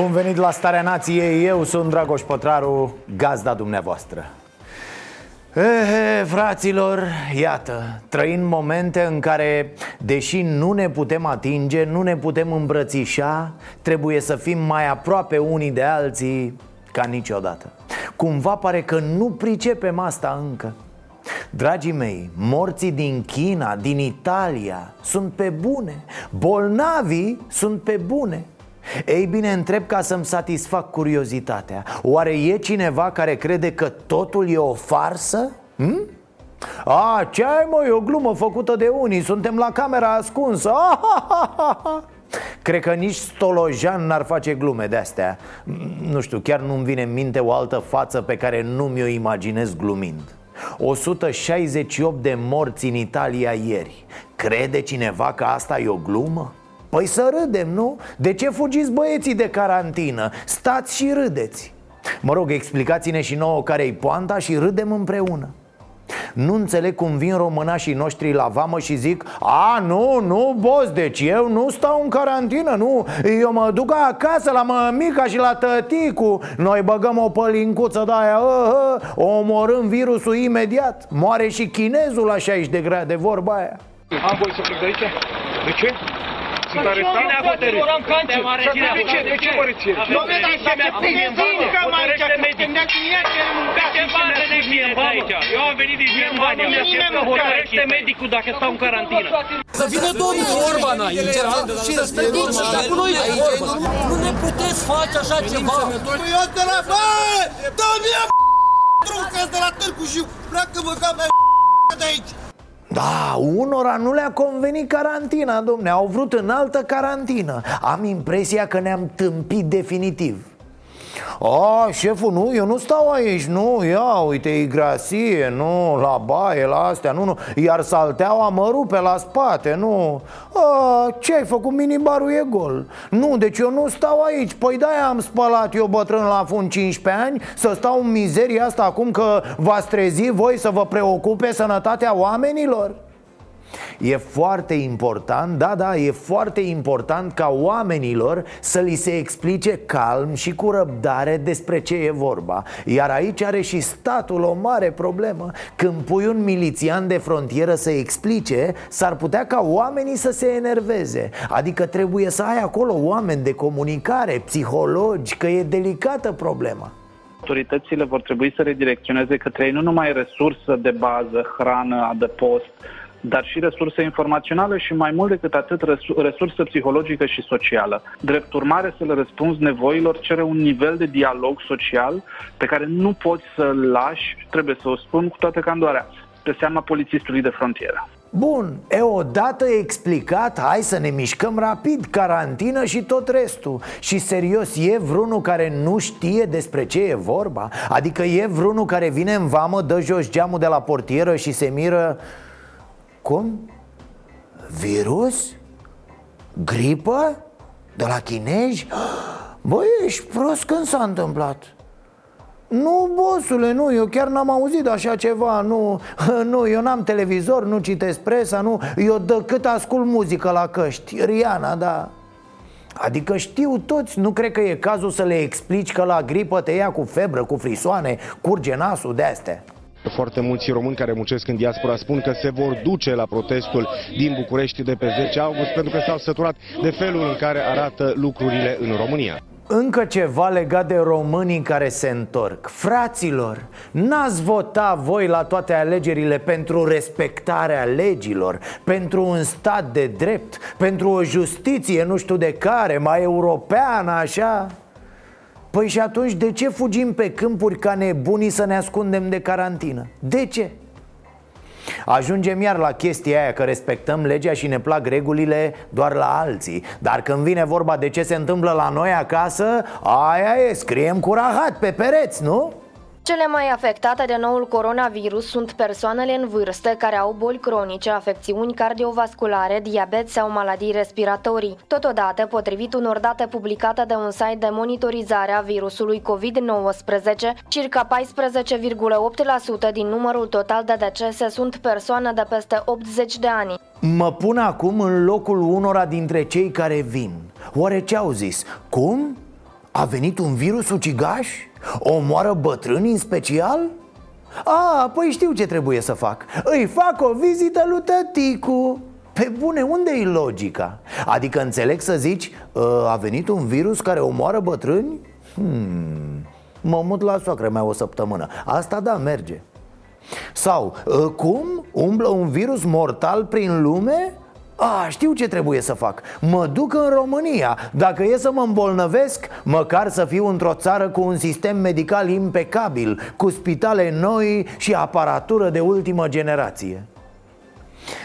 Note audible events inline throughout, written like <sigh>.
Bun venit la Starea Nației, eu sunt Dragoș Pătraru, gazda dumneavoastră. Ehe, fraților, iată, trăind momente în care, deși nu ne putem atinge, nu ne putem îmbrățișa Trebuie să fim mai aproape unii de alții ca niciodată. Cumva pare că nu pricepem asta încă. Dragii mei, morții din China, din Italia sunt pe bune. Bolnavii sunt pe bune ei bine, întreb ca să-mi satisfac curiozitatea Oare e cineva care crede că totul e o farsă? Hm? A, ce ai mă, e o glumă făcută de unii Suntem la camera ascunsă ah, ha, ha, ha, ha. Cred că nici Stolojan n-ar face glume de-astea Nu știu, chiar nu-mi vine în minte o altă față pe care nu mi-o imaginez glumind 168 de morți în Italia ieri Crede cineva că asta e o glumă? Păi să râdem, nu? De ce fugiți băieții de carantină? Stați și râdeți Mă rog, explicați-ne și nouă care-i poanta și râdem împreună nu înțeleg cum vin românașii noștri la vamă și zic A, nu, nu, boss, deci eu nu stau în carantină, nu Eu mă duc acasă la mămica și la tăticu Noi băgăm o pălincuță de aia uh, uh, Omorâm virusul imediat Moare și chinezul la 60 de grade, vorba aia Am voie să plec de aici? De ce? Sunt arestat? Cine a hotărât? De ce? De ce mă rețin? Dom'le, dar să te plezicăm aici, că spunea că ea ce mâncat Ce bani ne vine de aici? Eu am venit din Germania, mi-a spus că hotărăște medicul dacă stau în carantină. Să vină domnul Orban aici și să stă nici dar cu noi Orban. Nu ne puteți face așa ceva. Păi eu de la... Bă! Dă-mi a truncă de la Târgu Jiu! Pleacă-mă ca mea de aici! Da, unora nu le-a convenit carantina, domne Au vrut în altă carantină. Am impresia că ne-am tâmpit definitiv a, șeful, nu, eu nu stau aici, nu, ia, uite, e grasie, nu, la baie, la astea, nu, nu Iar salteaua mă rupe la spate, nu. A, Ce ai făcut, minibarul e gol. Nu, deci eu nu stau aici, păi de-aia am spălat eu bătrân la fund 15 ani Să stau în mizeria asta acum că v-ați trezit voi să vă preocupe sănătatea oamenilor? E foarte important, da, da, e foarte important ca oamenilor să li se explice calm și cu răbdare despre ce e vorba. Iar aici are și statul o mare problemă. Când pui un milițian de frontieră să explice, s-ar putea ca oamenii să se enerveze. Adică trebuie să ai acolo oameni de comunicare, psihologi, că e delicată problema. Autoritățile vor trebui să redirecționeze către ei nu numai resursă de bază, hrană, adăpost, dar și resursă informațională și mai mult decât atât resursă psihologică și socială. Drept urmare, să le răspunzi nevoilor cere un nivel de dialog social pe care nu poți să-l lași, trebuie să o spun cu toată candoarea, pe seama polițistului de frontieră. Bun, e odată explicat, hai să ne mișcăm rapid, carantină și tot restul Și serios, e vreunul care nu știe despre ce e vorba? Adică e vreunul care vine în vamă, dă jos geamul de la portieră și se miră cum? Virus? Gripă? De la chinezi? <gasps> Băi, ești prost când s-a întâmplat nu, bosule, nu, eu chiar n-am auzit așa ceva Nu, <laughs> nu eu n-am televizor, nu citesc presa, nu Eu de cât ascult muzică la căști Riana, da Adică știu toți, nu cred că e cazul să le explici că la gripă te ia cu febră, cu frisoane, curge nasul de astea foarte mulți români care muncesc în diaspora spun că se vor duce la protestul din București de pe 10 august pentru că s-au săturat de felul în care arată lucrurile în România. Încă ceva legat de românii care se întorc Fraților, n-ați votat voi la toate alegerile pentru respectarea legilor Pentru un stat de drept Pentru o justiție nu știu de care, mai europeană așa Păi și atunci de ce fugim pe câmpuri ca nebunii să ne ascundem de carantină? De ce? Ajungem iar la chestia aia că respectăm legea și ne plac regulile doar la alții Dar când vine vorba de ce se întâmplă la noi acasă, aia e, scriem cu rahat pe pereți, nu? Cele mai afectate de noul coronavirus sunt persoanele în vârstă care au boli cronice, afecțiuni cardiovasculare, diabet sau maladii respiratorii. Totodată, potrivit unor date publicate de un site de monitorizare a virusului COVID-19, circa 14,8% din numărul total de decese sunt persoane de peste 80 de ani. Mă pun acum în locul unora dintre cei care vin Oare ce au zis? Cum? A venit un virus ucigaș? Omoară bătrâni în special? A, păi știu ce trebuie să fac Îi fac o vizită lui tăticu pe bune, unde e logica? Adică înțeleg să zici ă, A venit un virus care omoară bătrâni? Hmm, mă mut la soacră mai o săptămână Asta da, merge Sau, ă, cum? Umblă un virus mortal prin lume? A, știu ce trebuie să fac. Mă duc în România. Dacă e să mă îmbolnăvesc Măcar să fiu într-o țară cu un sistem medical impecabil Cu spitale noi și aparatură de ultimă generație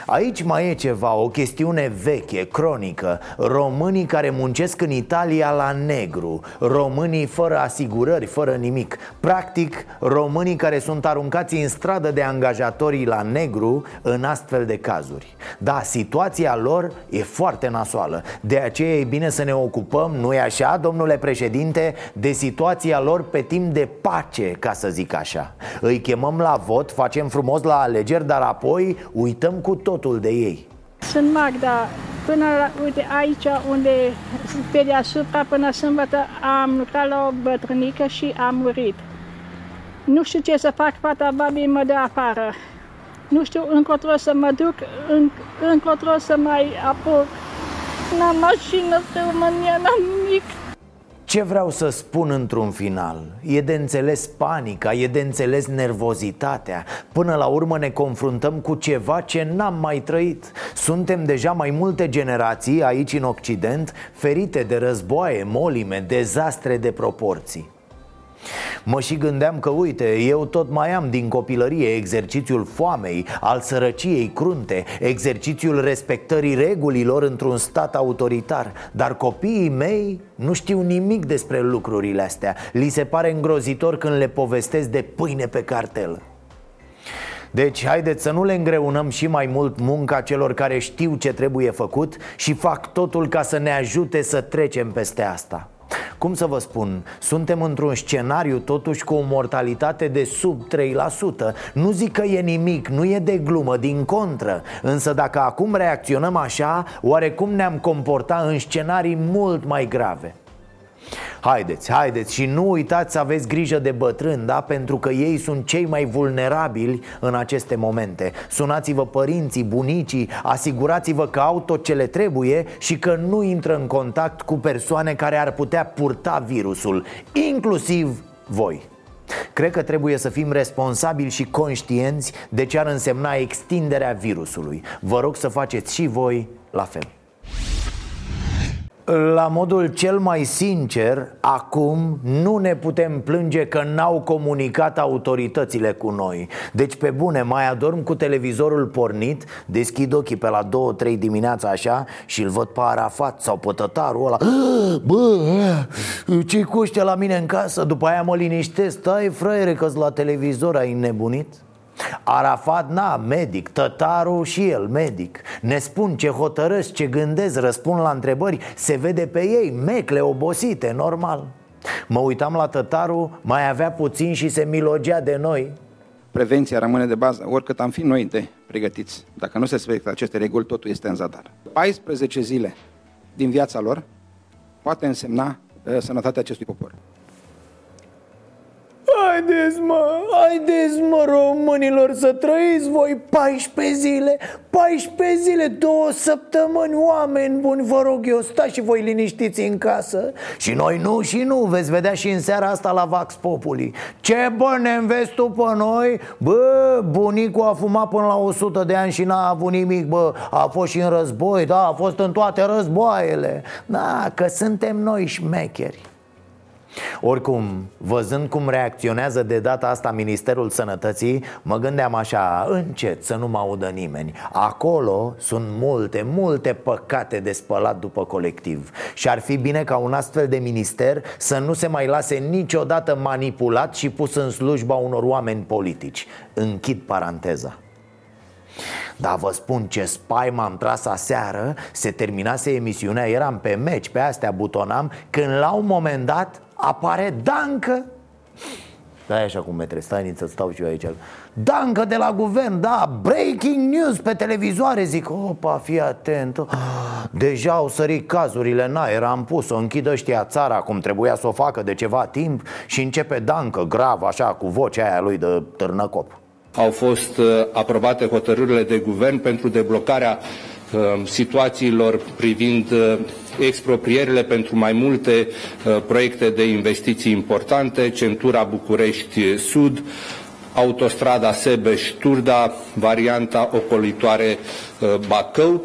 Aici mai e ceva, o chestiune veche, cronică. Românii care muncesc în Italia la negru. Românii fără asigurări, fără nimic. Practic, românii care sunt aruncați în stradă de angajatorii la negru în astfel de cazuri. Da, situația lor e foarte nasoală. De aceea e bine să ne ocupăm, nu-i așa, domnule președinte De situația lor pe timp de pace, ca să zic așa. Îi chemăm la vot, facem frumos la alegeri, dar apoi uităm cu totul de ei Sunt Magda. Până la, uite, aici unde pe deasupra, până sâmbătă, am lucrat la o bătrânică și am murit. Nu știu ce să fac, fata babii mă dă afară. Nu știu încotro să mă duc, în, încotro să mai apuc. N-am mașină pe România, n-am nimic. Ce vreau să spun într-un final? E de înțeles panica, e de înțeles nervozitatea. Până la urmă ne confruntăm cu ceva ce n-am mai trăit. Suntem deja mai multe generații aici în Occident Ferite de războaie, molime, dezastre de proporții Mă și gândeam că, uite, eu tot mai am din copilărie exercițiul foamei, al sărăciei crunte, exercițiul respectării regulilor într-un stat autoritar. Dar copiii mei nu știu nimic despre lucrurile astea. Li se pare îngrozitor când le povestesc de pâine pe cartel. Deci, haideți să nu le îngreunăm și mai mult munca celor care știu ce trebuie făcut și fac totul ca să ne ajute să trecem peste asta. Cum să vă spun, suntem într-un scenariu totuși cu o mortalitate de sub 3% Nu zic că e nimic, nu e de glumă, din contră. Însă dacă acum reacționăm așa, oarecum ne-am comporta în scenarii mult mai grave Haideți, haideți și nu uitați să aveți grijă de bătrâni, da? Pentru că ei sunt cei mai vulnerabili în aceste momente. Sunați-vă părinții, bunicii, asigurați-vă că au tot ce le trebuie Și că nu intră în contact cu persoane care ar putea purta virusul Inclusiv voi. Cred că trebuie să fim responsabili și conștienți de ce ar însemna extinderea virusului. Vă rog să faceți și voi la fel la modul cel mai sincer, acum nu ne putem plânge că n-au comunicat autoritățile cu noi Deci pe bune, mai adorm cu televizorul pornit Deschid ochii pe la 2-3 dimineața așa Și îl văd pe Arafat sau pe tătarul ăla Bă, ce cuște la mine în casă? După aia mă liniștesc Stai fraiere că la televizor ai nebunit? Arafat, na, medic, tătarul și el, medic. Ne spun ce hotărăsc, ce gândesc, răspund la întrebări Se vede pe ei, mecle, obosite, normal. Mă uitam la tătarul, mai avea puțin și se milogea de noi. Prevenția rămâne de bază, oricât am fi noi de pregătiți. Dacă nu se respectă aceste reguli, totul este în zadar. 14 zile din viața lor poate însemna uh, sănătatea acestui popor Haideți mă, haideți mă românilor să trăiți voi 14 zile 14 zile, două săptămâni, oameni buni, vă rog eu, stați și voi liniștiți în casă. Și noi nu și nu, veți vedea și în seara asta la Vax Populi. Ce bă, ne înveți tu pe noi? Bă, bunicul a fumat până la 100 de ani și n-a avut nimic, bă A fost și în război, da, a fost în toate războaiele. Da, că suntem noi șmecheri Oricum, văzând cum reacționează de data asta Ministerul Sănătății Mă gândeam așa, încet, să nu mă audă nimeni. Acolo sunt multe, multe păcate de spălat după colectiv. Și ar fi bine ca un astfel de minister să nu se mai lase niciodată manipulat și pus în slujba unor oameni politici. Închid paranteza. Dar vă spun ce spaim am tras aseară. Se terminase emisiunea, eram pe meci, pe astea butonam Când la un moment dat apare Dancă. Stai așa cum metre, stai să stau și eu aici. Dancă de la guvern, da, breaking news pe televizoare Zic, opa, fii atent. Deja au sărit cazurile în aer Am pus-o, închid ăștia țara Cum trebuia să o facă de ceva timp Și începe Dancă, grav, așa, cu vocea aia lui de târnăcop. Au fost uh, aprobate hotărârile de guvern pentru deblocarea uh, situațiilor privind uh, exproprierile pentru mai multe proiecte de investiții importante, centura București Sud, autostrada Sebeș-Turda, varianta ocolitoare Bacău.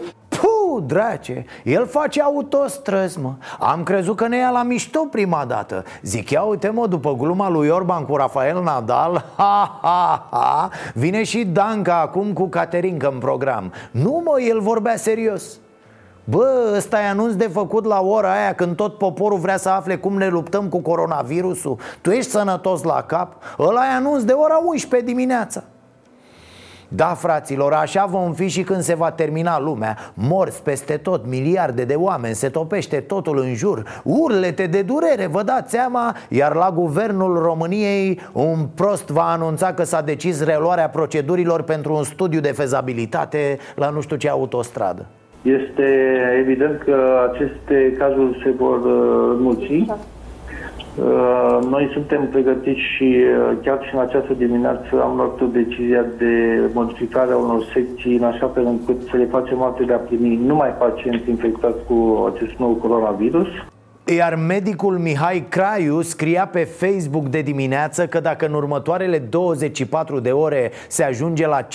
Puh, drace, el face autostrăzi, mă Am crezut că ne ia la mișto prima dată. Zic, ia uite mă, după gluma lui Orban cu Rafael Nadal <laughs> Ha, ha, ha Vine și Danca acum cu Caterinca în program. Nu mă, el vorbea serios. Bă, ăsta e anunț de făcut la ora aia când tot poporul vrea să afle cum ne luptăm cu coronavirusul. Tu ești sănătos la cap? Ăla e anunț de ora 11 dimineața da, fraților, așa vom fi și când se va termina lumea. Morți peste tot, miliarde de oameni Se topește totul în jur. Urlete de durere, vă dați seama Iar la guvernul României Un prost va anunța că s-a decis reluarea procedurilor Pentru un studiu de fezabilitate La nu știu ce autostradă. Este evident că aceste cazuri se vor uh, mulți Uh, noi suntem pregătiți și uh, chiar și în această dimineață am luat o decizia de modificare a unor secții în așa fel încât să le facem alte de a primi numai pacienți infectați cu acest nou coronavirus. Iar medicul Mihai Craiu scria pe Facebook de dimineață că dacă în următoarele 24 de ore se ajunge la 50-60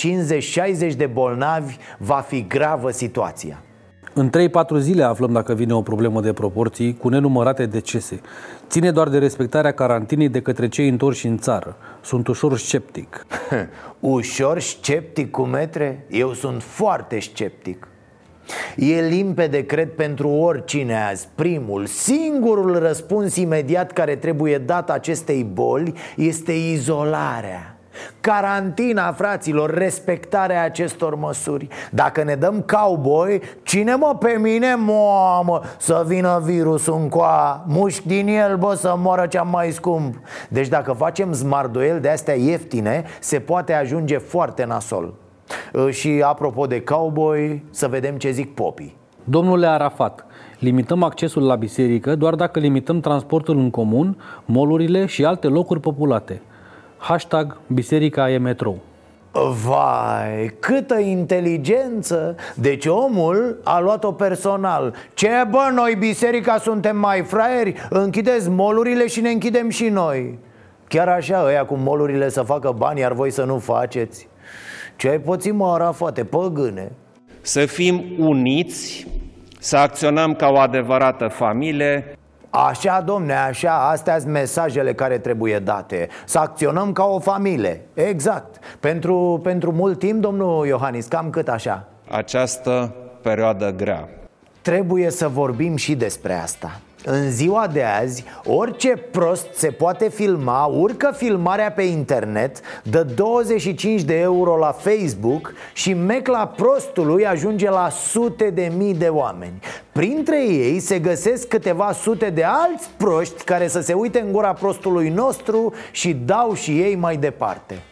de bolnavi, va fi gravă situația. În 3-4 zile aflăm dacă vine o problemă de proporții cu nenumărate decese. Ține doar de respectarea carantinei de către cei întorși în țară. Sunt ușor sceptic. <laughs> ușor sceptic cu metre? Eu sunt foarte sceptic. E limpede, cred, pentru oricine azi Primul, singurul răspuns imediat care trebuie dat acestei boli este izolarea Carantina, fraților, respectarea acestor măsuri. Dacă ne dăm cowboy, cine mă pe mine, mamă, să vină virusul în coa? Mușc din el, bă, să moară cea mai scump. Deci dacă facem zmardoel de astea ieftine, se poate ajunge foarte nasol. Ă, Și apropo de cowboy, să vedem ce zic popii. Domnule Arafat, limităm accesul la biserică doar dacă limităm transportul în comun, molurile și alte locuri populate – Hashtag Biserica e metrou. Vai, câtă inteligență! Deci omul a luat-o personal Ce bă, noi biserica suntem mai fraieri? Închideți molurile și ne închidem și noi Chiar așa, ăia cu molurile să facă bani, iar voi să nu faceți Ce ai pățit, mă, Arafate, păgâne? Să fim uniți, să acționăm ca o adevărată familie Așa, domne, așa, astea sunt mesajele care trebuie date. Să acționăm ca o familie, exact. Pentru, pentru mult timp, domnul Iohannis, cam cât așa? Această perioadă grea. Trebuie să vorbim și despre asta în ziua de azi, orice prost se poate filma, urcă filmarea pe internet, dă 25 de euro la Facebook și mecla prostului ajunge la sute de mii de oameni. Printre ei se găsesc câteva sute de alți proști care să se uite în gura prostului nostru și dau și ei mai departe.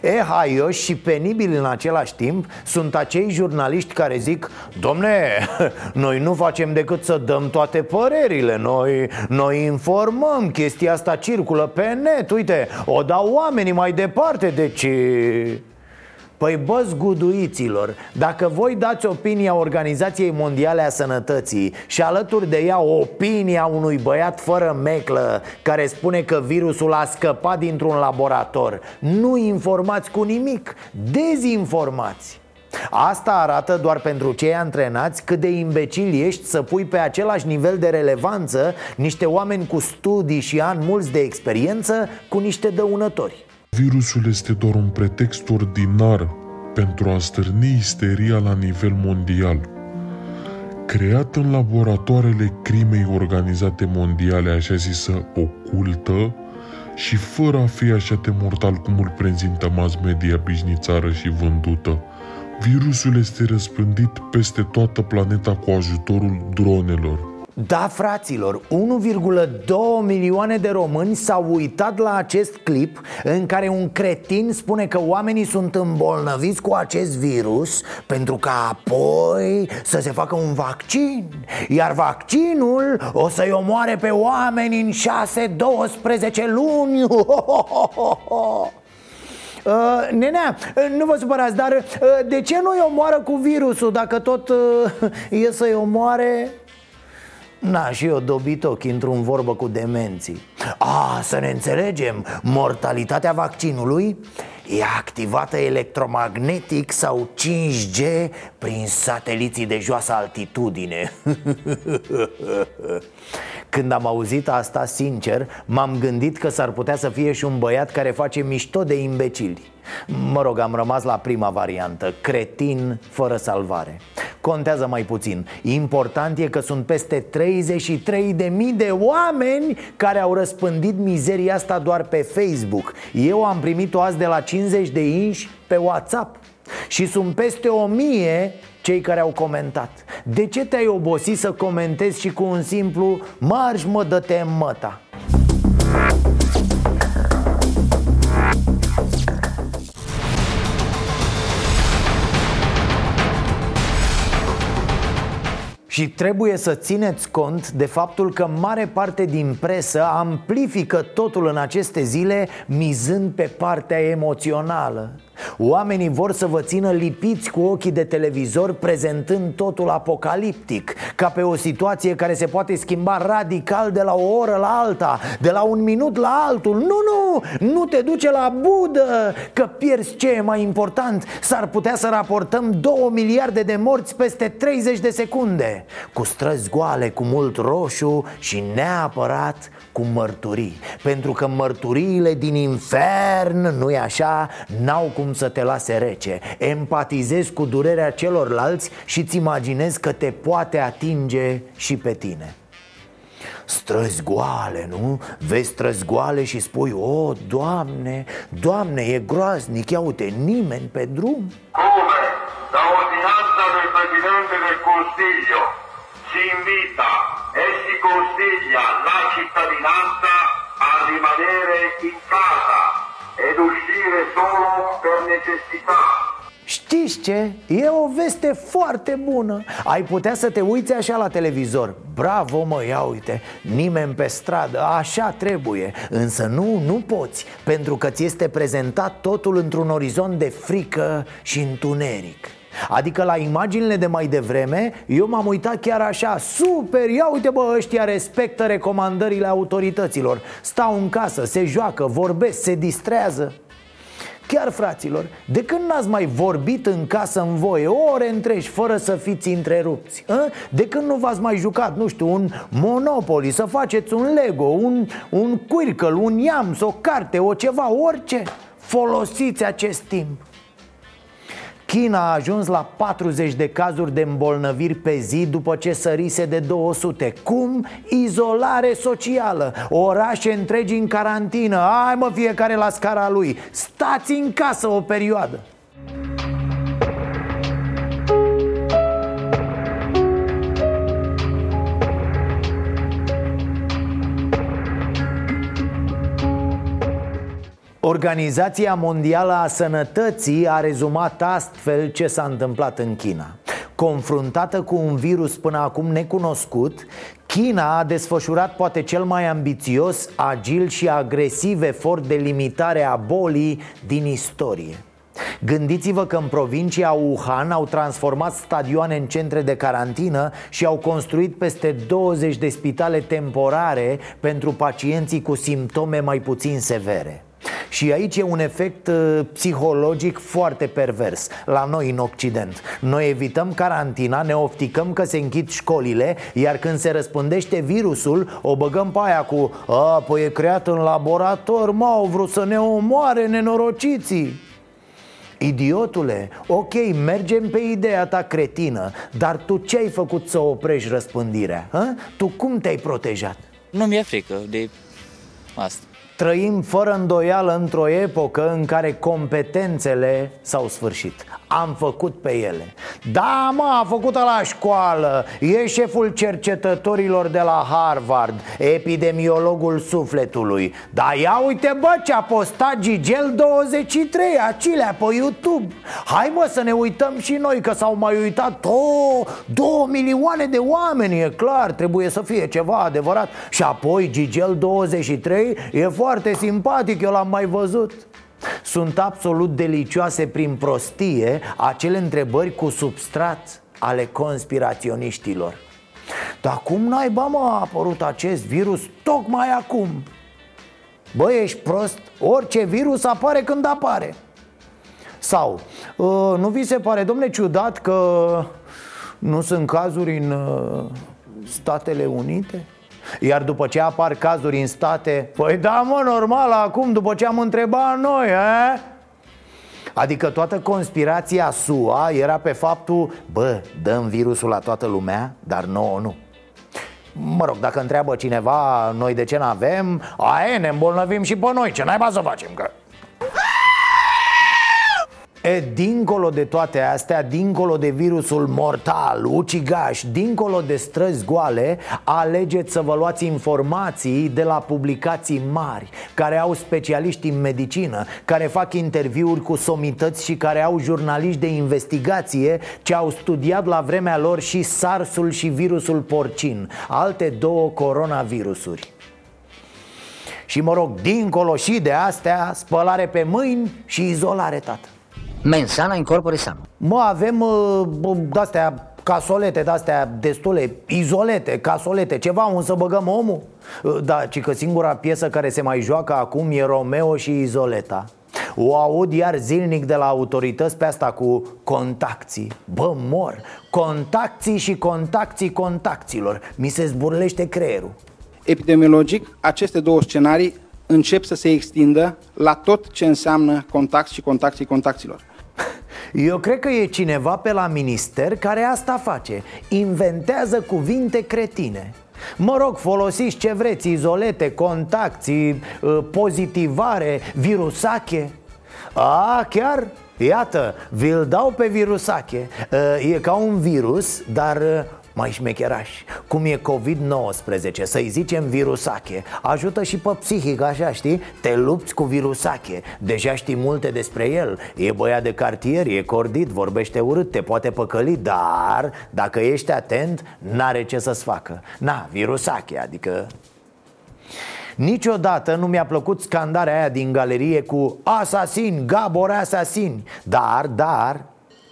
E haioși și penibili în același timp sunt acei jurnaliști care zic Domne, <laughs> noi nu facem decât să dăm toate părerile Noi, noi informăm, chestia asta circulă pe net Uite, o dau oamenii mai departe Deci... Păi bă, zguduiților, dacă voi dați opinia Organizației Mondiale a Sănătății și alături de ea opinia unui băiat fără meclă care spune că virusul a scăpat dintr-un laborator, nu informați cu nimic, dezinformați. Asta arată doar pentru cei antrenați cât de imbecili ești să pui pe același nivel de relevanță niște oameni cu studii și ani mulți de experiență cu niște dăunători. Virusul este doar un pretext ordinar pentru a stârni isteria la nivel mondial. Creat în laboratoarele crimei organizate mondiale, așa zisă ocultă, și fără a fi așa de mortal cum îl prezintă mass media bișnițară și vândută. Virusul este răspândit peste toată planeta cu ajutorul dronelor. Da, fraților, 1,2 milioane de români s-au uitat la acest clip în care un cretin spune că oamenii sunt îmbolnăviți cu acest virus pentru ca apoi să se facă un vaccin Iar vaccinul o să-i omoare pe oameni în 6-12 luni. <laughs> Uh, nenea, nu vă supărați, dar uh, de ce nu-i omoară cu virusul dacă tot uh, <laughs> e să-i omoare Na, și eu dobit ochi într-un vorbă cu demenții. A, să ne înțelegem, mortalitatea vaccinului e activată electromagnetic sau 5G prin sateliții de joasă altitudine. <laughs> Când am auzit asta, sincer, m-am gândit că s-ar putea să fie și un băiat care face mișto de imbecili Mă rog, am rămas la prima variantă, cretin fără salvare. Contează mai puțin. Important e că sunt peste 33.000 de oameni care au răspândit mizeria asta doar pe Facebook. Eu am primit-o azi de la 50 de inși pe WhatsApp. Și sunt peste o mie cei care au comentat. De ce te-ai obosit să comentezi și cu un simplu Marș mă dă-te măta? Și trebuie să țineți cont de faptul că mare parte din presă amplifică totul în aceste zile mizând pe partea emoțională Oamenii vor să vă țină lipiți cu ochii de televizor prezentând totul apocaliptic Ca pe o situație care se poate schimba radical de la o oră la alta De la un minut la altul. Nu, nu, nu te duce la budă Că pierzi. Ce e mai important? S-ar putea să raportăm 2 miliarde de morți peste 30 de secunde Cu străzi goale, cu mult roșu și neapărat cu mărturii. Pentru că mărturiile din infern, nu-i așa, n-au cum să te lase rece. Empatizezi cu durerea celorlalți și ți imaginezi că te poate atinge și pe tine. Străzi goale, nu? Vezi străzi goale și spui O, Doamne, Doamne, e groaznic, ia uite, nimeni pe drum. Come, da ordinanza del Presidente del Consiglio si invita e si consiglia la cittadinanza a rimanere in casa ed uscire solo per necessità. Știți ce? E o veste foarte bună. Ai putea să te uiți așa la televizor. Bravo mă, ia uite, nimeni pe stradă, așa trebuie. Însă nu, nu poți Pentru că ți este prezentat totul într-un orizont de frică și întuneric Adică la imaginile de mai devreme Eu m-am uitat chiar așa Super, ia uite bă, ăștia respectă recomandările autorităților Stau în casă, se joacă, vorbesc, se distrează Chiar fraților, de când n-ați mai vorbit în casă în voie ore întregi fără să fiți întrerupți? A? De când nu v-ați mai jucat, nu știu, un Monopoly, să faceți un Lego, un, un Quirkle, un Yams, o carte, o ceva, orice Folosiți acest timp China a ajuns la 40 de cazuri de îmbolnăviri pe zi după ce sărise de 200 Cum? Izolare socială. Orașe întregi în carantină. Ai mă fiecare la scara lui. Stați în casă o perioadă Organizația Mondială a Sănătății a rezumat astfel ce s-a întâmplat în China. Confruntată cu un virus până acum necunoscut, China a desfășurat poate cel mai ambițios, agil și agresiv efort de limitare a bolii din istorie. Gândiți-vă că în provincia Wuhan au transformat stadioane în centre de carantină și au construit peste 20 de spitale temporare pentru pacienții cu simptome mai puțin severe. Și aici e un efect uh, psihologic foarte pervers La noi în Occident Noi evităm carantina, ne ofticăm că se închid școlile Iar când se răspândește virusul O băgăm pe aia cu A, păi e creat în laborator, mă, au vrut să ne omoare nenorociții Idiotule, ok, mergem pe ideea ta cretină Dar tu ce ai făcut să oprești răspândirea? Hă? Tu cum te-ai protejat? Nu mi-e frică de asta. Trăim fără îndoială într-o epocă în care competențele s-au sfârșit. Am făcut pe ele. Da, mă, a făcut la școală. E șeful cercetătorilor de la Harvard Epidemiologul sufletului. Da, ia uite, bă, ce a postat Gigel 23 Acilea pe YouTube. Hai, mă, să ne uităm și noi Că s-au mai uitat oh, Două milioane de oameni E clar, trebuie să fie ceva adevărat. Și apoi Gigel 23 e foarte foarte simpatic, eu l-am mai văzut Sunt absolut delicioase prin prostie acele întrebări cu substrat ale conspiraționiștilor Dar cum naiba mă a apărut acest virus tocmai acum? Băi, ești prost? Orice virus apare când apare Sau, uh, nu vi se pare, domne, ciudat că nu sunt cazuri în uh, Statele Unite? Iar după ce apar cazuri în state Păi da mă, normal, acum după ce am întrebat noi, eh? Adică toată conspirația SUA era pe faptul Bă, dăm virusul la toată lumea, dar nouă nu Mă rog, dacă întreabă cineva noi de ce n-avem Aie, ne îmbolnăvim și pe noi, ce naiba să facem? Că E, dincolo de toate astea, dincolo de virusul mortal, ucigaș, dincolo de străzi goale, alegeți să vă luați informații de la publicații mari, care au specialiști în medicină, care fac interviuri cu somități și care au jurnaliști de investigație ce au studiat la vremea lor și SARS-ul și virusul porcin, alte două coronavirusuri. Și mă rog, dincolo și de astea, spălare pe mâini și izolare, tată. Mensana in corpore sano Mă, avem uh, de-astea casolete de-astea destule, izolete, casolete, ceva unde să băgăm omul? Uh, Da, ci că singura piesă care se mai joacă acum e Romeo și Izoleta. O aud iar zilnic de la autorități pe asta cu contacții. Bă, mor, contacții și contacții contacților. Mi se zburlește creierul. Epidemiologic, aceste două scenarii încep să se extindă la tot ce înseamnă contact și contacții contacților. Eu cred că e cineva pe la minister care asta face. Inventează cuvinte cretine. Mă rog, folosiți ce vreți, izolete, contacții, ă, pozitivare, virusache. A, chiar? Iată, vi-l dau pe virusache. E ca un virus, dar mai șmecheraș Cum e COVID-19, să-i zicem virusache Ajută și pe psihic, așa știi? Te lupți cu virusache. Deja știi multe despre el. E băiat de cartier, e cordit, vorbește urât, te poate păcăli Dar, dacă ești atent, n-are ce să-ți facă. Na, virusache, adică Niciodată nu mi-a plăcut scandarea aia din galerie cu Asasin, Gabor asasin Dar, dar,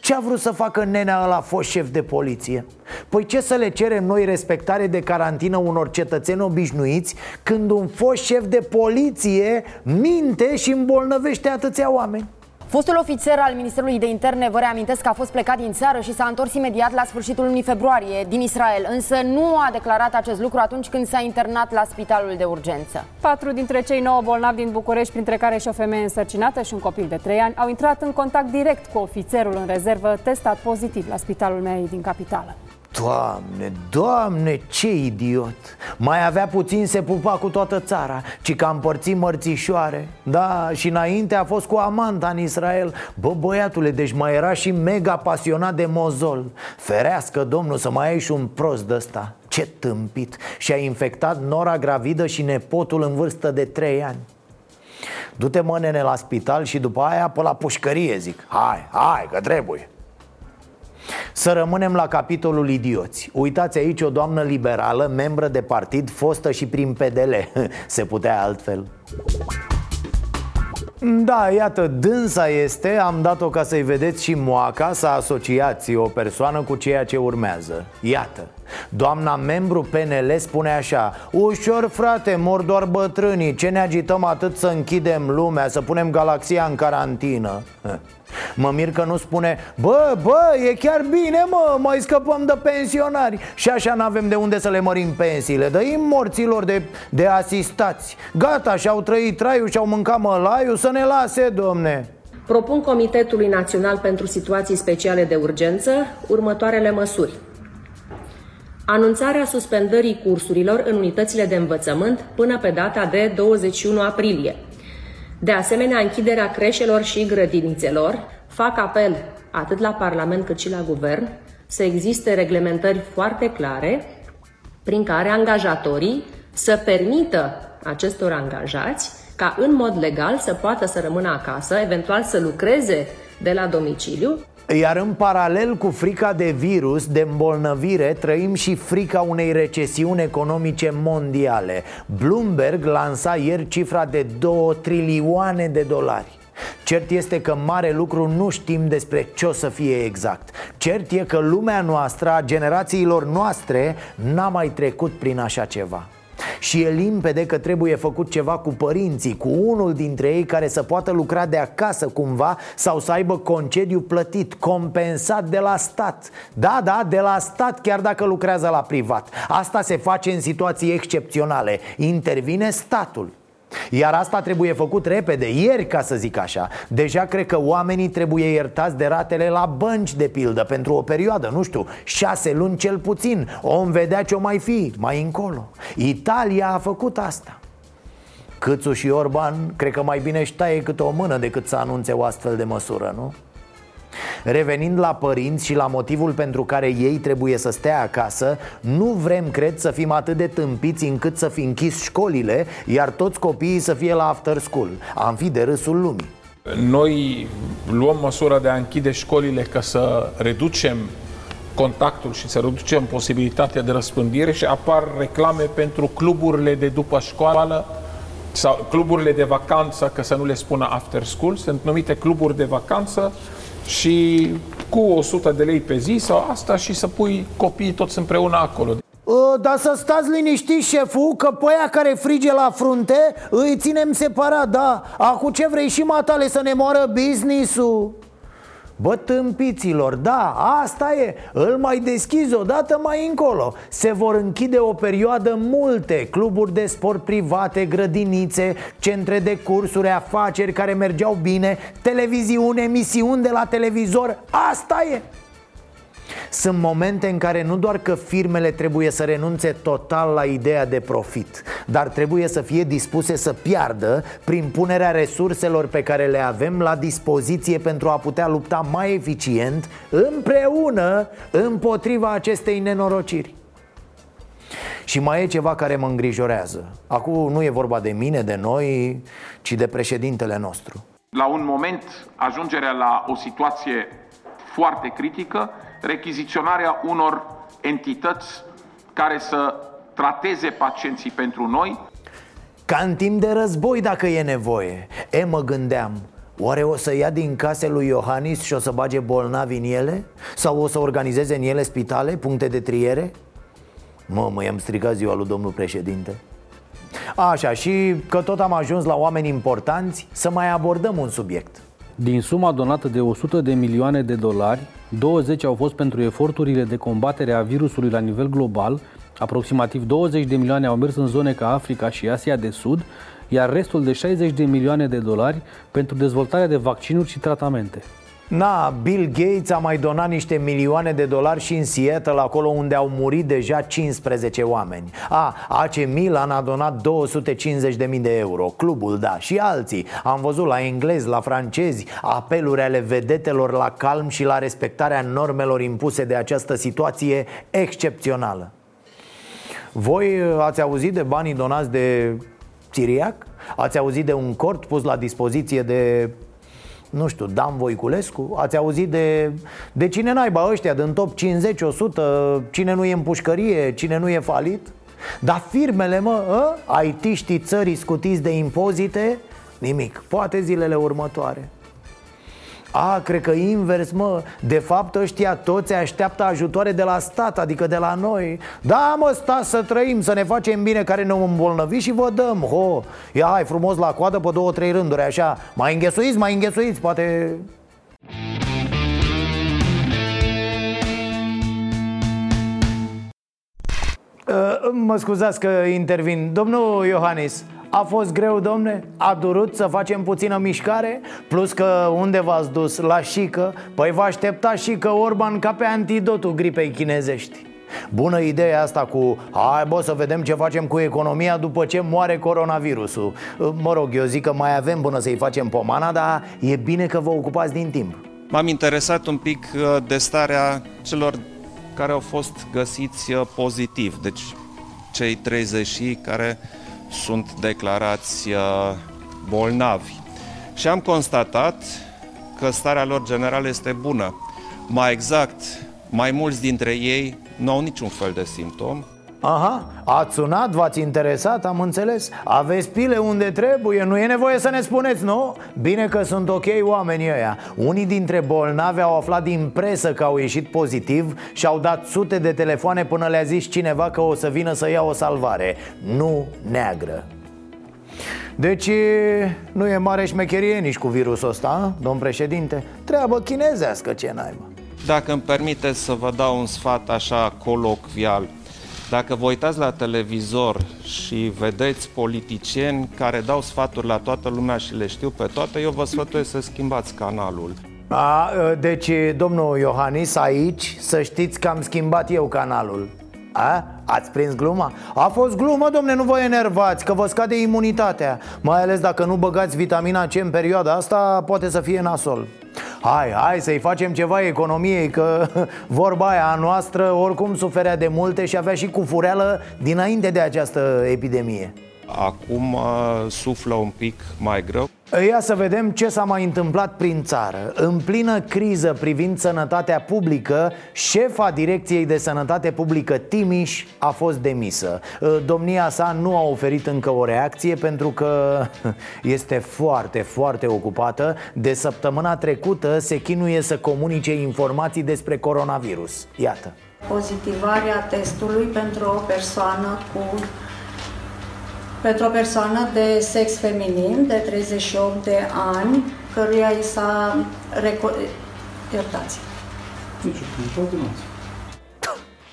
ce a vrut să facă nenea ăla fost șef de poliție? Păi ce să le cerem noi respectare de carantină unor cetățeni obișnuiți Când un fost șef de poliție minte și îmbolnăvește atâția oameni? Fostul ofițer al Ministerului de Interne, vă reamintesc că a fost plecat din țară și s-a întors imediat la sfârșitul lunii februarie din Israel, însă nu a declarat acest lucru atunci când s-a internat la spitalul de urgență. Patru dintre cei nouă bolnavi din București, printre care și o femeie însărcinată și un copil de 3 ani, au intrat în contact direct cu ofițerul în rezervă testat pozitiv la spitalul meu din capitală. Doamne, doamne, ce idiot. Mai avea puțin se pupa cu toată țara Ci că a împărțit mărțișoare. Da, și înainte a fost cu Amanta în Israel. Bă, băiatule, deci mai era și mega pasionat de mozol. Ferească, domnul, să mai ai și un prost de ăsta Ce tâmpit. Și a infectat nora gravidă și nepotul în vârstă de 3 ani. Du-te mă, nene, la spital și după aia pe la pușcărie, zic. Hai, hai, că trebuie să rămânem la capitolul idioți. Uitați aici o doamnă liberală, membră de partid, fostă și prin PDL <laughs> Se putea altfel. Da, iată, dânsa este, am dat-o ca să-i vedeți și moaca Să asociați o persoană cu ceea ce urmează. Iată, doamna membru PNL spune așa Ușor frate, mor doar bătrânii. Ce ne agităm atât să închidem lumea, să punem galaxia în carantină <laughs> Mă mir că nu spune Bă, bă, e chiar bine, mă, mai scăpăm de pensionari Și așa n-avem de unde să le mărim pensiile Dă-i morților de, de asistați Gata, și-au trăit traiul, și-au mâncat mălaiul Să ne lase, domne Propun Comitetului Național pentru Situații Speciale de Urgență următoarele măsuri. Anunțarea suspendării cursurilor în unitățile de învățământ până pe data de 21 aprilie. De asemenea, închiderea creșelor și grădinițelor. Fac apel atât la Parlament cât și la Guvern să existe reglementări foarte clare prin care angajatorii să permită acestor angajați ca în mod legal să poată să rămână acasă, eventual să lucreze de la domiciliu iar în paralel cu frica de virus, de îmbolnăvire, trăim și frica unei recesiuni economice mondiale. Bloomberg lansa ieri cifra de 2 trilioane de dolari. Cert este că mare lucru nu știm despre ce o să fie exact. Cert e că lumea noastră, a generațiilor noastre, n-a mai trecut prin așa ceva și e limpede că trebuie făcut ceva cu părinții Cu unul dintre ei care să poată lucra de acasă cumva Sau să aibă concediu plătit, compensat de la stat. Da, da, de la stat chiar dacă lucrează la privat. Asta se face în situații excepționale. Intervine statul iar asta trebuie făcut repede, ieri ca să zic așa. Deja cred că oamenii trebuie iertați de ratele la bănci de pildă Pentru o perioadă, nu știu, șase luni cel puțin. Om vedea ce-o mai fi, mai încolo. Italia a făcut asta. Câțu și Orban, cred că mai bine își ștaie câte o mână decât să anunțe o astfel de măsură, nu? Revenind la părinți și la motivul pentru care ei trebuie să stea acasă Nu vrem, cred, să fim atât de tâmpiți încât să fi închis școlile Iar toți copiii să fie la after school. Am fi de râsul lumii. Noi luăm măsura de a închide școlile ca să reducem contactul și să reducem posibilitatea de răspândire și apar reclame pentru cluburile de după școală sau cluburile de vacanță, că să nu le spună after school, sunt numite cluburi de vacanță și cu 100 de lei pe zi sau asta și să pui copiii toți împreună acolo. Uh, dar să stați liniștit, șeful, că pe aia care frige la frunte îi ținem separat, da Acum ce vrei și matale să ne moară business-ul? Bă, tâmpiților, da, asta e. Îl mai deschizi odată mai încolo. Se vor închide o perioadă multe Cluburi de sport private, grădinițe Centre de cursuri, afaceri care mergeau bine Televiziune, emisiuni de la televizor. Asta e sunt momente în care nu doar că firmele trebuie să renunțe total la ideea de profit Dar trebuie să fie dispuse să piardă prin punerea resurselor pe care le avem la dispoziție Pentru a putea lupta mai eficient împreună împotriva acestei nenorociri. Și mai e ceva care mă îngrijorează. Acum nu e vorba de mine, de noi, ci de președintele nostru. La un moment, ajungerea la o situație foarte critică rechiziționarea unor entități care să trateze pacienții pentru noi. Ca în timp de război dacă e nevoie E, mă gândeam, Oare o să ia din case lui Iohannis și o să bage bolnavi în ele? Sau o să organizeze în ele spitale, puncte de triere? Mă, mă, i-am stricat ziua lui domnul președinte Așa, și că tot am ajuns la oameni importanți Să mai abordăm un subiect Din suma donată de 100 de milioane de dolari 20 au fost pentru eforturile de combatere a virusului la nivel global, aproximativ 20 de milioane au mers în zone ca Africa și Asia de Sud, iar restul de 60 de milioane de dolari pentru dezvoltarea de vaccinuri și tratamente. Na, Bill Gates a mai donat niște milioane de dolari și în Seattle, acolo unde au murit deja 15 oameni. A, AC Milan a donat 250.000 de euro, clubul, da, și alții. Am văzut la englezi, la francezi, apeluri ale vedetelor la calm și la respectarea normelor impuse de această situație excepțională. Voi uh, ați auzit de banii donați de Siriac? Ați auzit de un cort pus la dispoziție de nu știu, Dan Voiculescu? Ați auzit de, de cine naiba ăștia din top 50, 100 Cine nu e în pușcărie, cine nu e falit? Dar firmele, mă, ă? IT-știi țării scutiți de impozite? Nimic, poate zilele următoare a, cred că invers, mă. De fapt ăștia toți așteaptă ajutoare de la stat, adică de la noi. Da, mă, stați să trăim, să ne facem bine care ne îmbolnăvi și vă dăm Ho, ia hai frumos la coadă pe două, trei rânduri, așa. Mai înghesuiți, mai înghesuiți, poate... Uh, mă scuzați că intervin. Domnul Iohannis, a fost greu, domne? A durut să facem puțină mișcare? Plus că unde v-ați dus? La șică? Păi vă aștepta și că Orban ca pe antidotul gripei chinezești Bună ideea asta cu Hai bă să vedem ce facem cu economia după ce moare coronavirusul Mă rog, eu zic că mai avem până să-i facem pomana Dar e bine că vă ocupați din timp M-am interesat un pic uh, de starea celor care au fost găsiți uh, pozitiv Deci cei 30 care sunt declarați uh, bolnavi. Și am constatat că starea lor generală este bună. Mai exact, mai mulți dintre ei nu au niciun fel de simptom, Aha, ați sunat, v-ați interesat, am înțeles. Aveți pile unde trebuie, nu e nevoie să ne spuneți, nu? Bine că sunt ok oamenii ăia. Unii dintre bolnavi au aflat din presă că au ieșit pozitiv Și au dat sute de telefoane până le-a zis cineva că o să vină să ia o salvare. Nu neagră. Deci nu e mare șmecherie nici cu virusul ăsta, domn președinte Treabă chinezească ce naiba Dacă îmi permite să vă dau un sfat așa colocvial dacă vă uitați la televizor și vedeți politicieni care dau sfaturi la toată lumea și le știu pe toate, eu vă sfătuiesc să schimbați canalul. A, deci, domnul Iohannis, aici să știți că am schimbat eu canalul a? Ați prins gluma? A fost glumă, domne, nu vă enervați, că vă scade imunitatea Mai ales dacă nu băgați vitamina C în perioada asta, poate să fie nasol Hai, hai să-i facem ceva economiei Că <laughs> vorba aia a noastră oricum suferea de multe Și avea și cu fureală dinainte de această epidemie Acum uh, suflă un pic mai greu. Ia să vedem ce s-a mai întâmplat prin țară. În plină criză privind sănătatea publică Șefa Direcției de Sănătate Publică Timiș a fost demisă. Domnia sa nu a oferit încă o reacție Pentru că <laughs> este foarte, foarte ocupată. De săptămâna trecută se chinuie să comunice informații despre coronavirus. Iată. Pozitivarea testului pentru o persoană cu pentru o persoană de sex feminin de 38 de ani, căruia i s-a reco- iertați.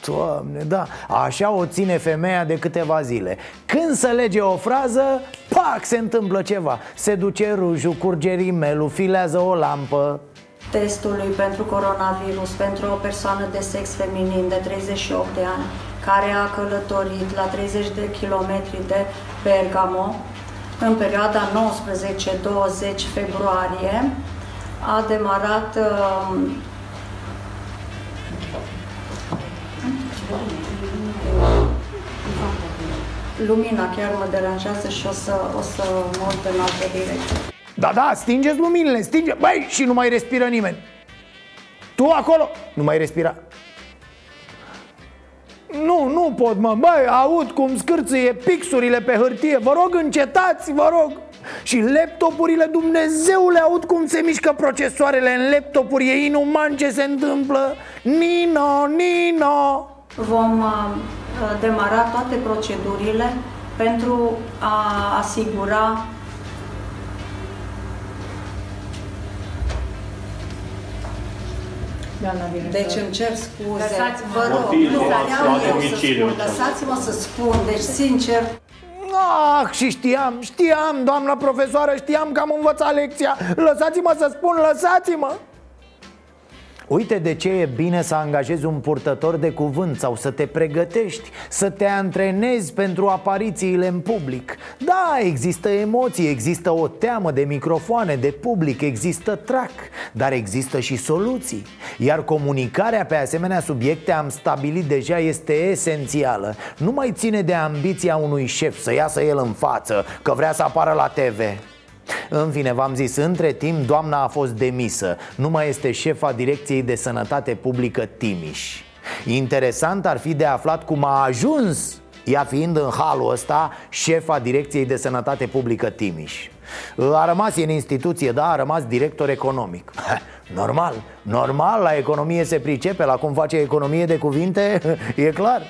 Doamne, da, așa o ține femeia de câteva zile. Când se lege o frază, pac, se întâmplă ceva. Se duce rujul, curge rimelul, filează o lampă Testului pentru coronavirus pentru o persoană de sex feminin de 38 de ani care a călătorit la 30 de kilometri de Bergamo în perioada 19-20 februarie. A demarat uh, lumina chiar mă deranjează și o să, o să mă uit în altă direcție. Da, da, stingeți luminile, stinge Băi, și nu mai respiră nimeni. Tu acolo, nu mai respira. Nu, nu pot, mă, băi, aud cum scârțâie pixurile pe hârtie. Vă rog, încetați, vă rog. Și laptopurile, Dumnezeule, aud cum se mișcă procesoarele în laptopuri. E inuman ce se întâmplă. Nino, Nino. Vom uh, demara toate procedurile pentru a asigura Deci îmi cer scuze. Vă rog, nu vreau eu să spun. Lăsați-mă să spun. Deci, sincer, Ah, și știam, știam, doamna profesoară, știam că am învățat lecția Lăsați-mă să spun, lăsați-mă Uite de ce e bine să angajezi un purtător de cuvânt sau să te pregătești, să te antrenezi pentru aparițiile în public. Da, există emoții, există o teamă de microfoane, de public, există trac, dar există și soluții. Iar comunicarea pe asemenea subiecte, am stabilit deja, este esențială. Nu mai ține de ambiția unui șef să iasă el în față, că vrea să apară la TV în fine, v-am zis, între timp doamna a fost demisă. Nu mai este șefa Direcției de Sănătate Publică Timiș. Interesant ar fi de aflat cum a ajuns ea fiind în halul ăsta șefa Direcției de Sănătate Publică Timiș. A rămas în instituție, da, a rămas director economic. Normal, normal, la economie se pricepe, la cum face economie de cuvinte, <laughs> e clar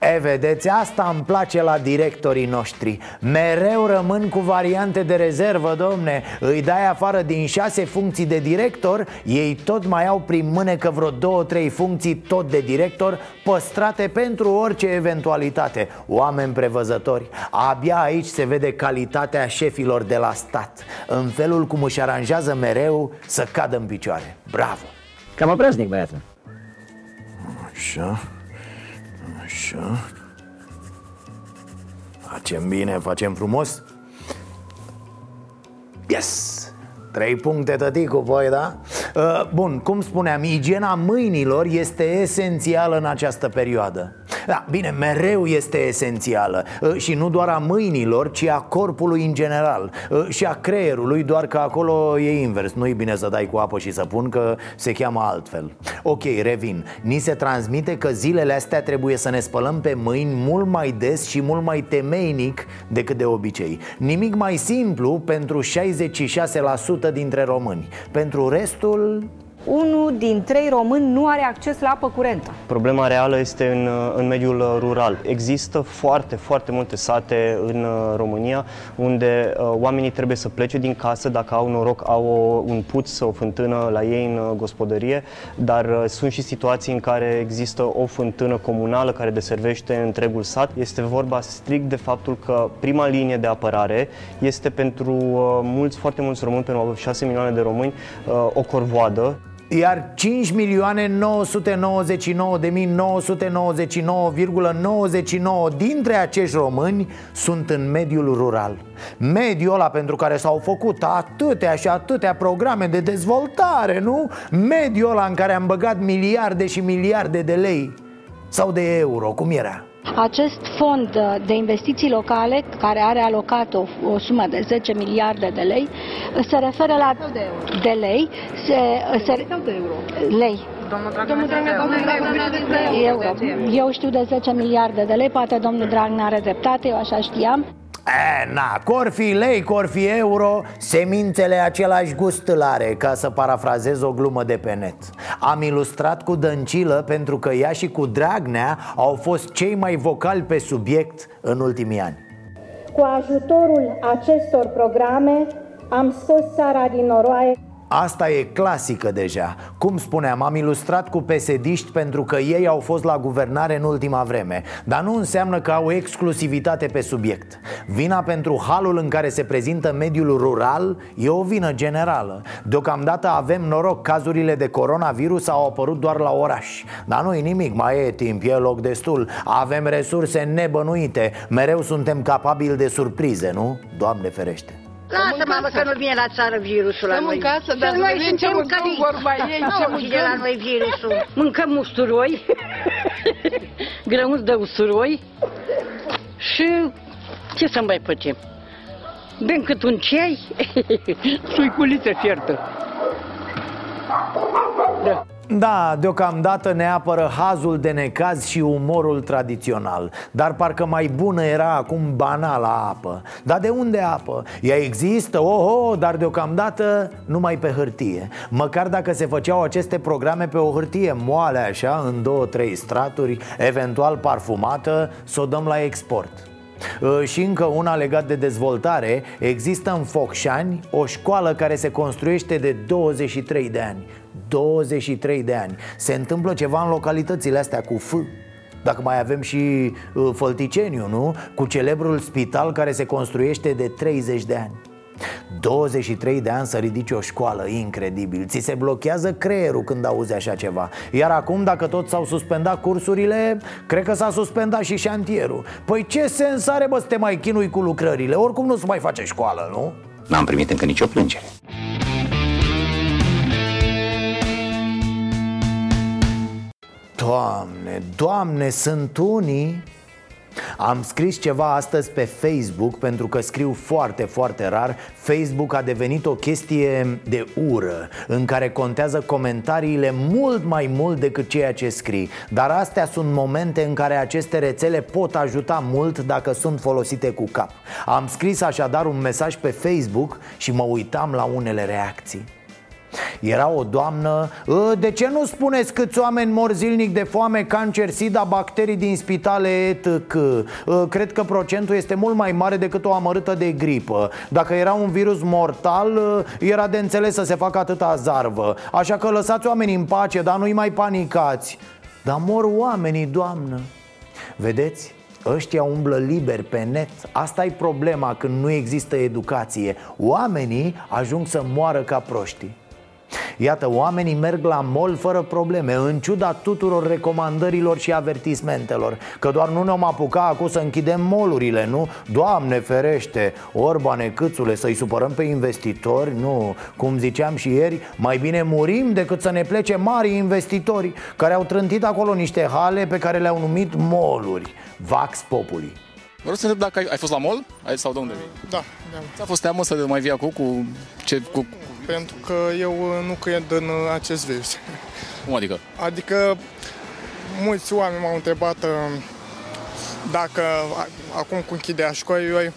E, vedeți, asta îmi place la directorii noștri. Mereu rămân cu variante de rezervă, domne. Îi dai afară din șase funcții de director Ei tot mai au prin mânecă vreo două, trei funcții tot de director Păstrate pentru orice eventualitate. Oameni prevăzători Abia aici se vede calitatea șefilor de la stat. În felul cum își aranjează mereu să cadă în picioare. Bravo! Cam obraznic, băiatul. Așa Așa Facem bine, facem frumos Yes! Trei puncte, tăticu, voi, da? Uh, bun, cum spuneam, igiena mâinilor este esențială în această perioadă Da, bine, mereu este esențială uh, Și nu doar a mâinilor, ci a corpului în general uh, Și a creierului, doar că acolo e invers. Nu-i bine să dai cu apă și să pun, că se cheamă altfel. Ok, revin. Ni se transmite că zilele astea trebuie să ne spălăm pe mâini mult mai des și mult mai temeinic decât de obicei. Nimic mai simplu pentru 66% dintre români. Pentru restul... Unul din trei români nu are acces la apă curentă. Problema reală este în, în mediul rural. Există foarte, foarte multe sate în uh, România unde uh, oamenii trebuie să plece din casă dacă au noroc, au o, un puț, o fântână la ei în uh, gospodărie, dar uh, sunt și situații în care există o fântână comunală care deservește întregul sat. Este vorba strict de faptul că prima linie de apărare este pentru uh, mulți, foarte mulți români, pentru 6 milioane de români, uh, o corvoadă iar 5 milioane 999 de mii 999,99 dintre acești români sunt în mediul rural Mediul ăla pentru care s-au făcut atâtea și atâtea programe de dezvoltare, nu? Mediul ăla în care am băgat miliarde și miliarde de lei Sau de euro, cum era? Acest fond de investiții locale, care are alocat o, o sumă de 10 miliarde de lei, se referă la de lei, se, se lei. Domnul Dragnea, Eu, eu știu de 10 miliarde de lei, poate domnul Dragnea are dreptate, eu așa știam. E, na, cor fi lei, cor fi euro Semințele același gust îl are Ca să parafrazez o glumă de pe net. Am ilustrat cu Dăncilă pentru că ea și cu Dragnea Au fost cei mai vocali pe subiect în ultimii ani. Cu ajutorul acestor programe am scos țara din noroaie Asta e clasică deja. Cum spuneam, am ilustrat cu pesediști pentru că ei au fost la guvernare în ultima vreme. Dar nu înseamnă că au exclusivitate pe subiect. Vina pentru halul în care se prezintă mediul rural e o vină generală. Deocamdată avem noroc, cazurile de coronavirus au apărut doar la oraș. Dar nu-i nimic, mai e timp, e loc destul. Avem resurse nebănuite. Mereu suntem capabili de surprize, nu? Doamne ferește Lasă, mamă, că nu vine la țară virusul la noi. casă, dar noi vedem ce suntem mâncăm, căliți. vorba ei, ce Nu vine mâncăm. la noi virusul. <laughs> Mâncăm usturoi, <laughs> grăuți de usturoi și ce să mai facem? Bem cât un ceai, <laughs> suiculiță fiertă. Da. Da, deocamdată ne apără hazul de necaz și umorul tradițional. Dar parcă mai bună era acum banala apă. Dar de unde apă? Ea există, oho, dar deocamdată numai pe hârtie. Măcar dacă se făceau aceste programe pe o hârtie moale așa, în două, trei straturi Eventual parfumată, să o dăm la export. Uh, Și încă una legat de dezvoltare Există în Focșani o școală care se construiește de 23 de ani 23 de ani Se întâmplă ceva în localitățile astea cu F dacă mai avem și uh, Fălticeniu, nu? Cu celebrul spital care se construiește de 30 de ani 23 de ani să ridici o școală, incredibil Ți se blochează creierul când auzi așa ceva Iar acum, dacă tot s-au suspendat cursurile Cred că s-a suspendat și șantierul Păi ce sens are, bă, să te mai chinui cu lucrările? Oricum nu se mai face școală, nu? N-am primit încă nicio plângere. Doamne, doamne, sunt unii. Am scris ceva astăzi pe Facebook pentru că scriu foarte, foarte rar. Facebook a devenit o chestie de ură În care contează comentariile mult mai mult decât ceea ce scrii. Dar astea sunt momente în care aceste rețele pot ajuta mult dacă sunt folosite cu cap. Am scris așadar un mesaj pe Facebook și mă uitam la unele reacții era o doamnă "Ă, De ce nu spuneți câți oameni mor zilnic de foame, cancer, sida, bacterii din spitale, etc? "Ă, Cred că procentul este mult mai mare decât o amărâtă de gripă. Dacă era un virus mortal, ă, era de înțeles să se facă atâta zarvă. Așa că lăsați oamenii în pace, dar nu-i mai panicați. Dar mor oamenii, doamnă. Vedeți? Ăștia umblă liber pe net. Asta e problema când nu există educație. Oamenii ajung să moară ca proștii Iată, oamenii merg la mall fără probleme În ciuda tuturor recomandărilor și avertismentelor Că doar nu ne-am apucat acum să închidem molurile, nu? Doamne ferește, Orbane, câțule, să-i supărăm pe investitori Nu, cum ziceam și ieri, mai bine murim decât să ne plece mari investitori Care au trântit acolo niște hale pe care le-au numit moluri Vax Populi Vreau să întreb dacă ai, ai fost la mall ai, sau de unde vii? Da, da. Ți-a fost teamă să mai vii acum cu ce, cu, Pentru că eu uh, nu cred în uh, acest virus. <laughs> cum adică? Adică mulți oameni m-au întrebat uh, dacă a- acum cu închiderea școlii uh,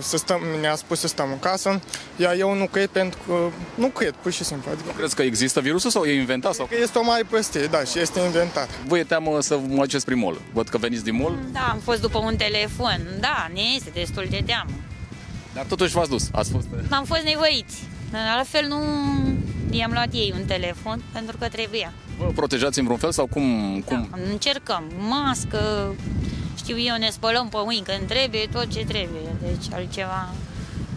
să stăm, ne-a spus să stăm în casă, iar eu nu cred pentru că nu cred, pur și simplu. Adică Crezi că există virusul sau e inventat? Sau? că este o mare prostie, da, și este inventat. Vă e teamă să mă duceți prin mall. Văd că veniți din mall, Da, am fost după un telefon. Da, ne este destul de teamă. dar totuși v-ați dus. Ați fost... Am fost nevoiți. Altfel nu i-am luat ei un telefon pentru că trebuia. Vă protejați în vreun fel sau cum? cum? Încercăm. Mască, știu eu, ne spălăm pe mâini când trebuie, tot ce trebuie. Deci altceva...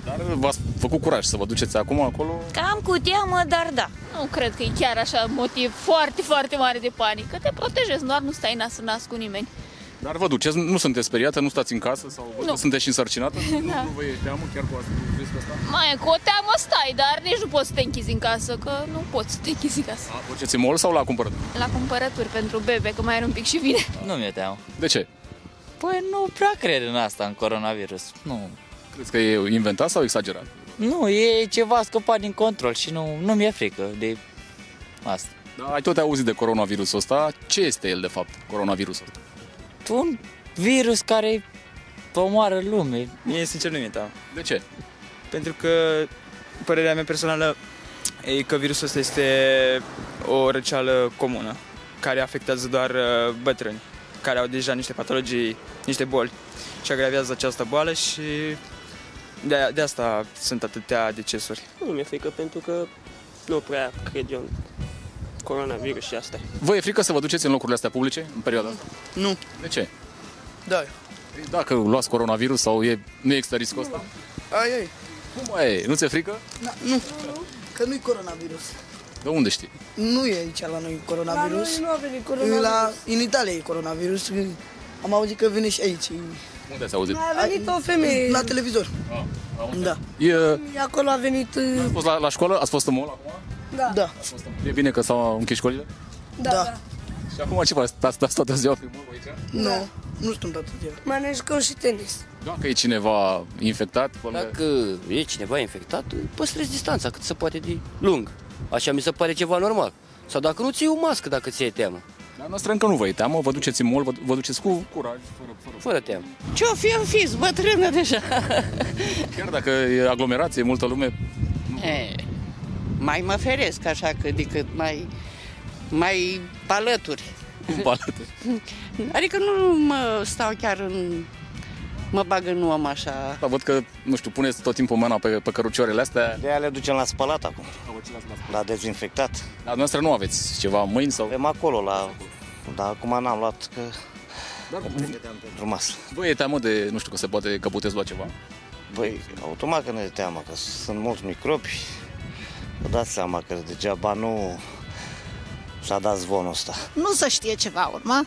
Dar v-ați făcut curaj să vă duceți acum acolo? Cam cu teamă, dar da. Nu cred că e chiar așa motiv foarte, foarte mare de panică. Te protejezi, doar nu stai nas în nas cu nimeni. Dar vă duceți, nu sunteți speriată, nu stați în casă sau văd Nu. că sunteți și însărcinată? Da. <laughs> Nu, nu vă e teamă chiar cu asta, cu riscul ăsta? Mai cu o teamă stai, dar nici nu poți să te închizi în casă, că nu poți să te închizi în casă. Vă duceți în mall sau la cumpărat? La cumpărături pentru bebe, că mai are un pic și vine. Nu mi-e teamă. De ce? Păi nu prea cred în asta, în coronavirus. Nu. Crezi că e inventat sau exagerat? Nu, e ceva scăpat din control și nu, nu mi-e frică de asta. Da, ai tot auzit de coronavirusul ăsta. Ce este el, de fapt, coronavirusul ăsta? Un virus care omoară lume. Mie, sincer, nu mi-e teamă. De ce? Pentru că părerea mea personală e că virusul ăsta este o răceală comună care afectează doar uh, bătrâni care au deja niște patologii, niște boli și agravează această boală și de, de asta sunt atâtea decesuri. Nu mi-e frică pentru că nu prea cred eu în coronavirus și asta. Vă e frică să vă duceți în locurile astea publice în perioada asta? Nu. De ce? Da. Dacă luați coronavirus sau e, nu există riscul ăsta? Ai, ai. Cum e? Nu ți-e frică? Da, nu, că nu-i coronavirus. De unde știi? Nu e aici la noi coronavirus. La noi nu a venit coronavirus. La, în Italia e coronavirus. Am auzit că vine și aici. Unde ați auzit? A venit o femeie. La televizor. Da. E, Acolo a venit... uh, ați fost la, la școală? Ați fost în mall acum? Da. Da. E bine că s-au închis școlile? Da. da. Și acum ce faci? Stați, stați toată ziua pe mall aici? Nu, nu sunt toată ziua. Mai ne jucăm și tenis. Dacă e cineva infectat, pe lângă- Dacă e cineva infectat, păstrezi distanța cât se poate de lung. Așa mi se pare ceva normal. Sau dacă nu ții o mască dacă ți-e teamă. Dar noastră încă nu vă e teamă, vă duceți în mall, vă, vă duceți cu curaj, fără, fără, Fără teamă. Ce-o fi în fis, bătrână deja. Chiar dacă e aglomerație, multă lume, E, mai mă feresc așa că decât mai, mai alături. cum palete. <laughs> Adică nu mă stau chiar în... Mă bag în om așa. Dar văd că, nu știu, puneți tot timpul mâna pe, pe cărucioarele astea. De aia le ducem la spălat acum. La dezinfectat. Dar noastră nu aveți ceva în mâini sau? Avem acolo la... Dar acum n-am luat că... Dar o pregăteam pentru masă. Vă e teamă de, nu știu, că se poate, că puteți lua ceva? Băi, automat că ne e teamă, că sunt mulți microbi. Vă dați seama că degeaba nu s-a dat zvonul ăsta. Nu să știe ceva urma.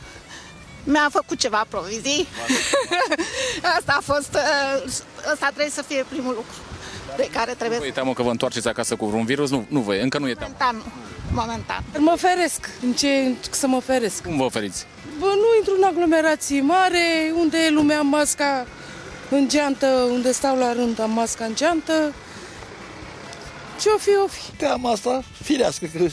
Mi-a făcut ceva provizii. <laughs> Asta a fost, uh, asta trebuie să fie primul lucru de care trebuie Vă e să... teamă că vă întoarceți acasă cu vreun virus? Nu, nu vă e, încă nu e teamă. Da, nu. momentan. Mă feresc. În ce să mă feresc? Cum vă oferiți? Bă, nu intru în aglomerații mare, unde e lumea am masca în geantă, unde stau la rând am masca în geantă. Ce o fi, o fi. Teama asta firească, că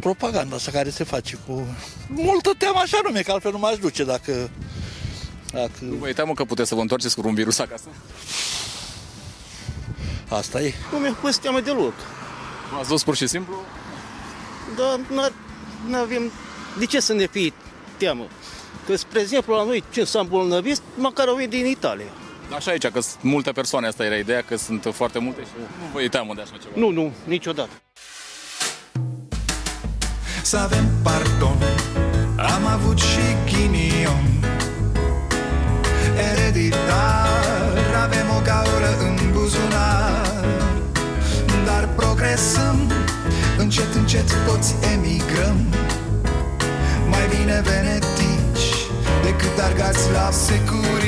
propaganda asta care se face cu... Multă teamă așa nume, că altfel nu m-aș duce dacă... dacă... Nu vă e teamă că puteți să vă întoarceți cu un virus acasă? Asta e. Nu mi-a pus teamă deloc. V-ați dus pur și simplu? Dar nu avem de ce să ne fie teamă. Că, spre exemplu, la noi, ce s-a îmbolnăvit, măcar au venit din Italia. Așa aici, că sunt multe persoane, asta era ideea, că sunt foarte multe și nu vă e teamă de așa ceva. Nu, nu, niciodată. Să avem pardon, am avut și ghinion Ereditar, avem o gaură în buzunar Dar progresăm, încet, încet toți emigrăm Mai bine venetici decât argați la secur